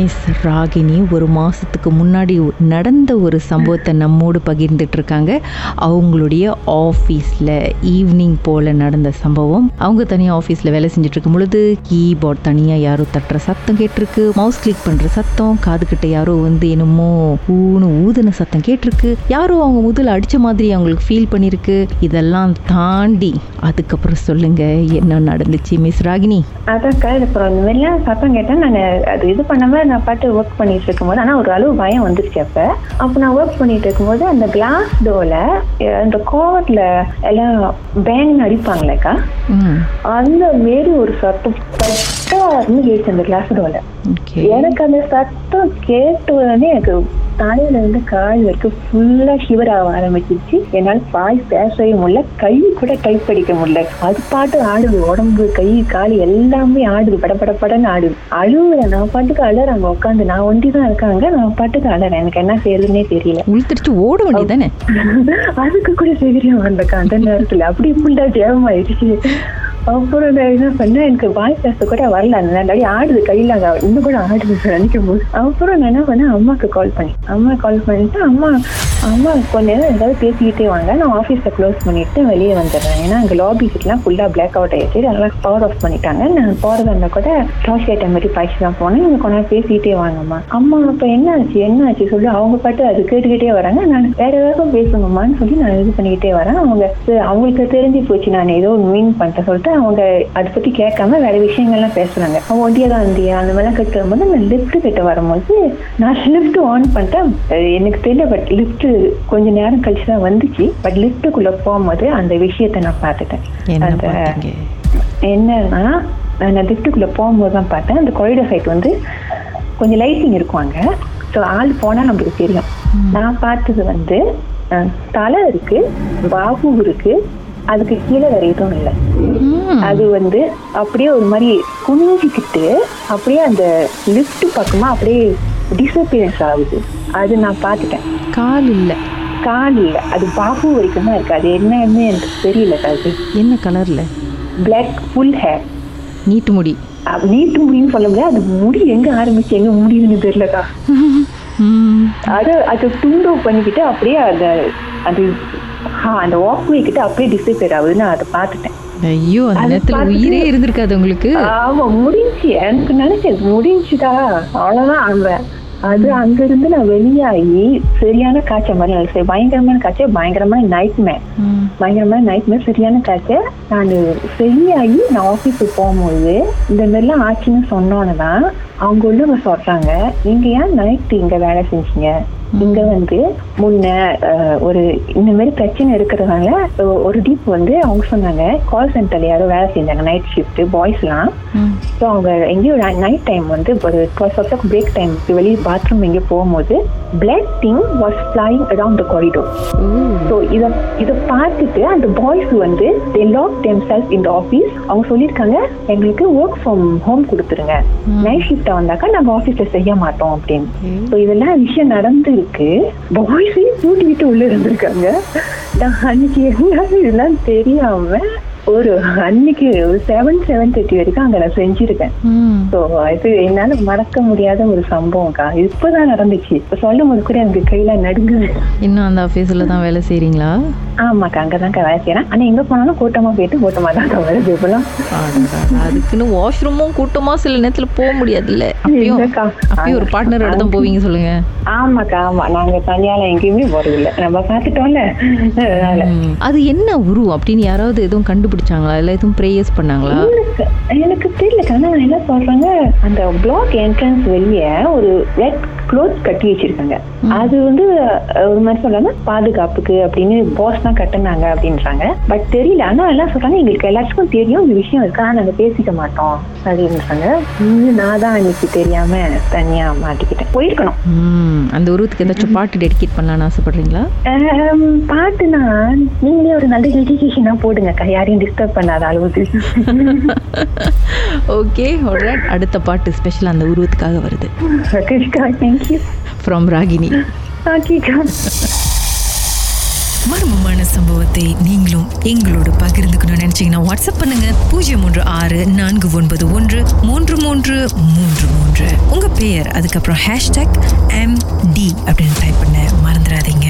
Miss Ragini ஒரு மாதத்துக்கு முன்னாடி நடந்த ஒரு சம்பவத்தை நம்மோடு பகிர்ந்துட்டு இருக்காங்க அவங்களுடைய ஆஃபீஸில் ஈவினிங் போல் நடந்த சம்பவம். அவங்க தனியாக ஆஃபீஸில் வேலை செஞ்சுட்ருக்கும் பொழுது கீபோர்ட் தனியாக யாரோ தட்டுற சத்தம் கேட்டிருக்கு மவுஸ் கிளிக் பண்ணுற சத்தம் காதுகிட்ட யாரோ வந்து என்னமோ ஊனு ஊதுன சத்தம் கேட்டிருக்கு யாரோ அவங்க முதல்ல அடித்த மாதிரி அவங்களுக்கு ஃபீல் பண்ணியிருக்கு இதெல்லாம் தாண்டி அதுக்கப்புறம் சொல்லுங்க என்ன நடந்துச்சு மிஸ் ராகினி? அதான்க்கா இது அப்புறம் இந்த மாதிரிலாம் சத்தம் கேட்டேன் நான் அது இது பண்ணாமல் நான் பாட்டு ஒர்க் பண்ணிட்டு இருக்கும்போது ஆனால் ஒரு அளவு பயம் வந்துருச்சு அப்போ. அப்போ நான் ஒர்க் பண்ணிட்டு இருக்கும்போது அந்த கிளாஸ் டோல அந்த கோவத்தில் எல்லாம் பேங்க் அடிப்பாங்களேக்கா அந்த மாரி ஒரு சத்தம் பட்டாருன்னு கேட்டு அந்த கிளாஸ் டோல எனக்கு அந்த சத்தம் கேட்ட உடனே எனக்கு தலையில இருந்து கால் வரைக்கும் ஃபுல்லா ஷிவர் ஆக ஆரம்பிச்சிருச்சு. என்னால பாய் பேசவே முடியல கை கூட டைப் படிக்க முடியல. அது பாட்டு ஆடுது உடம்பு கை கால் எல்லாமே ஆடுது பட பட படன்னு ஆடுது. அழுவுறேன். நான் பாட்டுக்கு அழறேன் அங்க உட்காந்து நான் ஒண்டி தான் இருக்காங்க நான் பாட்டுக்கு அழறேன் எனக்கு என்ன செய்யறதுன்னே தெரியல. உளுத்தடிச்சு ஓட வேண்டியதானே அதுக்கு கூட தைரியம் வந்தக்கா அந்த நேரத்துல? அப்படி ஃபுல்லா ஜெயமாயிடுச்சு அப்புறம் என்ன பண்ணேன் எனக்கு வாய் பேச கூட வரல. அந்த ஆடுது கையில் அங்கே இன்னும் கூட ஆடுது நினைக்கும் போது. அப்புறம் நான் என்ன பண்ணேன்? அம்மாக்கு கால் பண்ணி அம்மா கால் பண்ணிட்டு அம்மா அம்மா கொஞ்ச நேரம் ஏதாவது பேசிக்கிட்டே வாங்க. நான் ஆஃபீஸை க்ளோஸ் பண்ணிட்டு வெளியே வந்துடுறேன். ஏன்னா அங்கே லாபி கிட்டலாம் ஃபுல்லா பிளாக் அவுட் ஆயிடுச்சு. அதனால பவர் ஆஃப் பண்ணிட்டாங்க. நான் போறதா இருந்தா கூட டார்ச் லைட் மாதிரி பாய்ச்சி தான் போனேன். நீங்க கொஞ்ச நேரம் பேசிக்கிட்டே வாங்கம்மா. அம்மா அப்ப என்ன ஆச்சு என்ன ஆச்சு சொல்லி. அவங்க பாட்டு அது கேட்டுக்கிட்டே வராங்க. நான் வேற ஏதாவது பேசுங்கம்மான்னு சொல்லி நான் இது பண்ணிக்கிட்டே வரேன். அவங்க அவங்களுக்கு தெரிஞ்சு போச்சு. நான் ஏதோ மீன் பண்ணிட்டேன் சொல்லிட்டு அவங்க அதை பத்தி கேட்காம வேற விஷயங்கள்லாம் பேசுறாங்க. அவங்க ஒண்டியா தான் இருந்தியா அந்த மாதிரிலாம் கட்டு வரும்போது நான் லிஃப்ட் கிட்ட வரும்போது நான் லிஃப்ட் ஆன் பண்ணிட்டேன். எனக்கு தெரியல பட் லிஃப்ட் கொஞ்ச நேரம் கழிச்சு தான் வந்துச்சு. பட் லிஃப்ட்டுக்குள்ள போகும்போது அந்த விஷயத்தை நான் பார்த்துட்டேன். அந்த என்னன்னா நான் லிஃப்ட்டுக்குள்ள போகும்போது தான் பார்த்தேன். அந்த கொரிடர் சைட் வந்து கொஞ்சம் லைட்டிங் இருக்கும் அங்க. ஸோ ஆள் போனா நம்மளுக்கு தெரியும். நான் பார்த்தது வந்து தலை இருக்கு பாபு இருக்கு. அதுக்கு கீழே வேற எதுவும் இல்லை. அது வந்து அப்படியே ஒரு மாதிரி குனிஞ்சிக்கிட்டு அப்படியே அந்த லிஃப்ட் பக்கமா அப்படியே டிசப்பியரன்ஸ் ஆகுது. அது நான் பார்த்துட்டேன். கால் இல்லை. கால் இல்லை. அது பாபு வரைக்கும் தான் இருக்கு. அது என்னன்னு எனக்கு தெரியல அது என்ன கலரில் பிளாக் ஃபுல் ஹேர் நீட்டு முடி. நீட்டு முடியும்னு சொல்ல முடியாது. அது முடி எங்க ஆரம்பிச்சு எங்க முடியுதுன்னு தெரியலக்கா அது அது துண்டோ பண்ணிக்கிட்டு அப்படியே அந்த அது அந்த வாக்வே கிட்ட அப்படியே டிசப்பியர் ஆகுது. நான் அதை பார்த்துட்டேன். ஐயோ அந்த நேரத்தில் உயிரே இருந்திருக்காது உங்களுக்கு. ஆமா முடிஞ்சு. எனக்கு நினைச்சேன் முடிஞ்சுதா? அவ்வளவுதான் அந்த அது அங்க இருந்து நான் வெளியாகி சரியான காய்ச்சல் மாதிரி ஆயிடுச்சு. பயங்கரமான காய்ச்சல் பயங்கரமான நைட் மேன் ம். பயங்கரமான நைட் மேர் சரியான காய்ச்சல். நான் சரியாகி நான் ஆஃபீஸுக்கு போகும்போது இந்த மாதிரிலாம் ஆச்சுன்னு சொன்னோன்னு தான் அவங்க உள்ளவங்க சொல்றாங்க. நீங்க ஏன் நைட் இங்க வேலை செஞ்சீங்க? இங்க வந்து முன்ன ஒரு இந்த மாதிரி பிரச்சனை இருக்கிறதுனால ஒ- ஒரு டீப் வந்து அவங்க சொன்னாங்க கால் சென்டர்ல யாரோ வேலை செஞ்சாங்க நைட் ஷிஃப்ட் பாய்ஸ்லாம் ம். ஸோ அவங்க எங்கேயோ நைட் டைம் வந்து ஒரு twelve o'clock break time வெளியே பாத்ரூம் எங்கேயோ போகும்போது black thing was flying around the corridor so இதை இதை பார்த்துட்டு அந்த பாய்ஸ் வந்து தே லாக் தெம் செல்ஸ் இந்த ஆஃபீஸ் அவங்க சொல்லியிருக்காங்க எங்களுக்கு ஒர்க் ஃப்ரம் ஹோம் கொடுத்துருங்க. நைட் ஷிஃப்ட் வந்தாக்கா நாங்கள் ஆஃபீஸில் செய்ய மாட்டோம் அப்படின்னு. ஸோ இதெல்லாம் விஷயம் நடந்திருக்கு பாய்ஸையும் கூட்டிக்கிட்டு உள்ள இருந்திருக்காங்க. நான் அன்னைக்கு என்ன இதெல்லாம் தெரியாம ஒரு அன்னைக்கு ஒரு செவன் செவன் தேர்ட்டி வரைக்கும் அங்க நான் செஞ்சிருக்கேன். ஸோ இது என்னால மறக்க முடியாத ஒரு சம்பவம்க்கா. இப்பதான் நடந்துச்சு. இப்ப சொல்லும் போது கூட எனக்கு கையில நடுங்குது. இன்னும் அந்த ஆஃபீஸில் தான் வேலை செய்கிறீங்களா ஆமாக்கா அங்கதான்க்கா வேலை செய்யறேன் ஆனா எங்க போனாலும் கூட்டமா போயிட்டு கூட்டமா தான் வருது இப்பெல்லாம் அதுக்குன்னு வாஷ்ரூமும் கூட்டமாக சில நேரத்தில் போக அப்பயும் இல்லக்கா. அப்பயும் ஒரு பார்ட்னரோட தான் போவீங்க சொல்லுங்க. ஆமாக்கா ஆமா. நாங்க தனியால எங்கேயுமே போறது இல்ல நம்ம ம். அது என்ன உருவம்? அப்படின்னு யாராவது எதுவும் கண்டுபிடிச்சாங்களா? இல்லை எதுவும் ப்ரேயர்ஸ் பண்ணாங்களா? எனக்கு எனக்கு தெரியல. கண்ணா என்ன சொல்றாங்க? அந்த பிளாக் என்ட்ரன்ஸ் வெளியே ஒரு ரெட் க்ளோத் கட்டி வச்சிருக்காங்க. அது வந்து ஒரு மாதிரி சொல்றாங்க பாதுகாப்புக்கு அப்படின்னு பாஸ் தான் கட்டுனாங்க அப்படின்றாங்க. பட் தெரியல. ஆனா எல்லாம் சொல்றாங்க எங்களுக்கு எல்லாத்துக்கும் தெரியும் இந்த விஷயம் இருக்கு. ஆனா நாங்க பேசிக்க மாட்டோம் அப்படின்றாங்க. நான் தான் அன்னைக்கு தெரியாம தனியா மாட்டிக்கிட்டேன். போயிருக்கணும். அந்த உருவத்துக்கு ஏதாச்சும் பாட்டு டெடிகேட் பண்ணலான்னு ஆசைப்படுறீங்களா? பாட்டுனா நீங்களே ஒரு நல்ல எஜுகேஷனா போடுங்கக்கா யாரையும் டிஸ்டர்ப் பண்ணாத அளவுக்கு. ஓகே அடுத்த பாட்டு ஸ்பெஷல் அந்த உருவத்துக்காக வருது. ஃப்ரம் ராகினி மர்மமான சம்பவத்தை நீங்களும் எங்களோடு பகிர்ந்துக்கணும்னு நினைச்சீங்கன்னா வாட்ஸ்அப் பண்ணுங்க. பூஜ்ஜியம் மூன்று ஆறு நான்கு ஒன்பது ஒன்று மூன்று மூன்று மூன்று மூன்று. உங்க பெயர் அதுக்கப்புறம் ஹேஷ்டாக் எம் டி அப்படின்னு டைப் பண்ண மறந்துடாதீங்க.